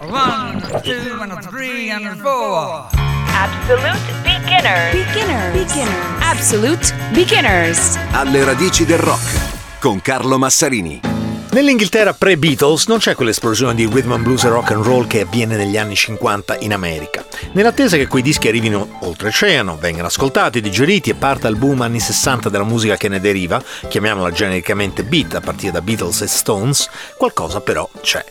One, two, and three, and four. Absolute beginners. Beginners. Beginners. Absolute beginners. Alle radici del rock con Carlo Massarini. Nell'Inghilterra pre-Beatles non c'è quell'esplosione di rhythm and blues e rock and roll che avviene negli anni 50 in America. Nell'attesa che quei dischi arrivino oltreoceano, vengano ascoltati, digeriti e parta il boom anni 60 della musica che ne deriva, chiamiamola genericamente beat a partire da Beatles e Stones, qualcosa però c'è.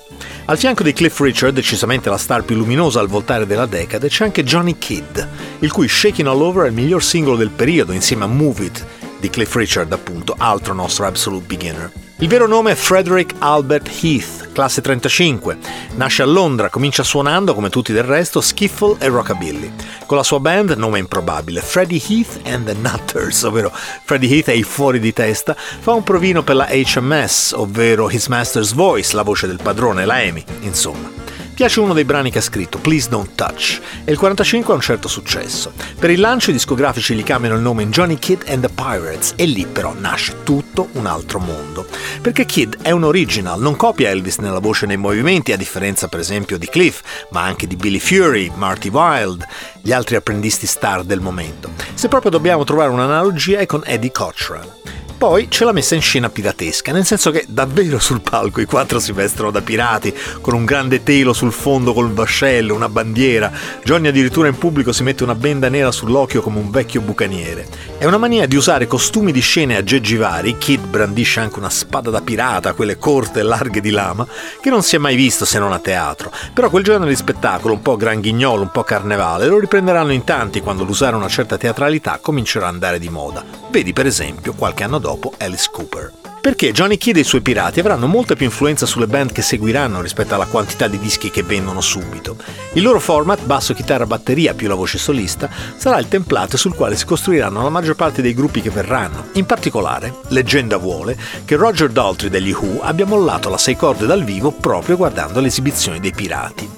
Al fianco di Cliff Richard, decisamente la star più luminosa al voltare della decade, c'è anche Johnny Kidd, il cui Shaking All Over è il miglior singolo del periodo insieme a Move It di Cliff Richard, appunto, altro nostro absolute beginner. Il vero nome è Frederick Albert Heath, classe 35. Nasce a Londra, comincia suonando, come tutti del resto, skiffle e rockabilly. Con la sua band, nome improbabile, Freddie Heath and the Nutters, ovvero Freddie Heath e i fuori di testa, fa un provino per la HMS, ovvero His Master's Voice, la voce del padrone, la EMI, insomma piace uno dei brani che ha scritto, Please Don't Touch, e il 45 ha un certo successo. Per il lancio i discografici gli cambiano il nome in Johnny Kidd and the Pirates e lì però nasce tutto un altro mondo. Perché Kidd è un original, non copia Elvis nella voce e nei movimenti, a differenza per esempio di Cliff, ma anche di Billy Fury, Marty Wilde, gli altri apprendisti star del momento. Se proprio dobbiamo trovare un'analogia è con Eddie Cochran. Poi c'è la messa in scena piratesca, nel senso che davvero sul palco i quattro si vestono da pirati, con un grande telo sul fondo col vascello, una bandiera. Johnny addirittura in pubblico si mette una benda nera sull'occhio come un vecchio bucaniere. È una mania di usare costumi di scene aggeggi vari, Kid brandisce anche una spada da pirata, quelle corte e larghe di lama, che non si è mai visto se non a teatro. Però quel genere di spettacolo, un po' gran ghignolo, un po' carnevale, lo riprenderanno in tanti quando l'usare una certa teatralità comincerà ad andare di moda. Vedi per esempio qualche anno dopo dopo Alice Cooper. Perché Johnny Kidd e i suoi pirati avranno molta più influenza sulle band che seguiranno rispetto alla quantità di dischi che vendono subito. Il loro format, basso, chitarra, batteria più la voce solista, sarà il template sul quale si costruiranno la maggior parte dei gruppi che verranno. In particolare, leggenda vuole che Roger Daltrey degli Who abbia mollato la sei corde dal vivo proprio guardando le esibizioni dei pirati.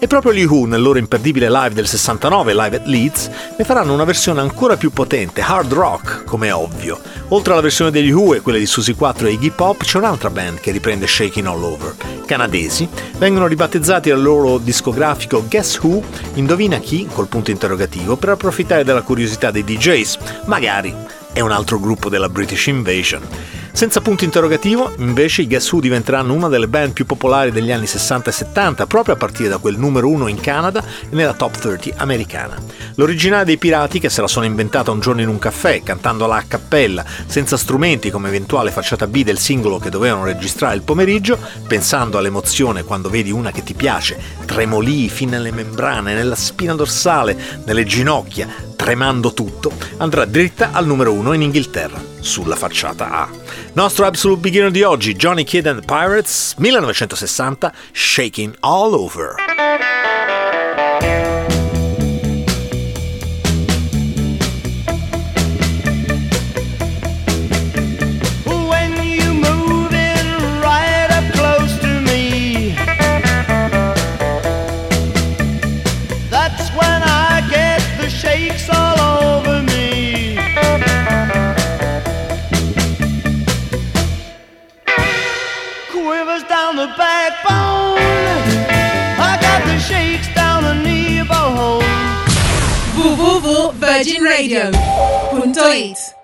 E proprio gli Who, nel loro imperdibile live del 69, Live at Leeds, ne faranno una versione ancora più potente, hard rock, come è ovvio. Oltre alla versione degli Who e quelle di Susie 4 e Iggy Pop, c'è un'altra band che riprende Shaking All Over. Canadesi, vengono ribattezzati dal loro discografico Guess Who, indovina chi, col punto interrogativo, per approfittare della curiosità dei DJs. Magari è un altro gruppo della British Invasion. Senza punto interrogativo, invece, i Guess Who diventeranno una delle band più popolari degli anni 60 e 70, proprio a partire da quel numero uno in Canada e nella top 30 americana. L'originale dei pirati, che se la sono inventata un giorno in un caffè, cantandola a cappella, senza strumenti come eventuale facciata B del singolo che dovevano registrare il pomeriggio, pensando all'emozione quando vedi una che ti piace, tremolii fin nelle membrane, nella spina dorsale, nelle ginocchia, tremando tutto, andrà dritta al numero uno in Inghilterra, sulla facciata A. Nostro Absolute Beginner di oggi, Johnny Kidd and the Pirates, 1960, Shaking All Over. Virgin Radio. Punto 8.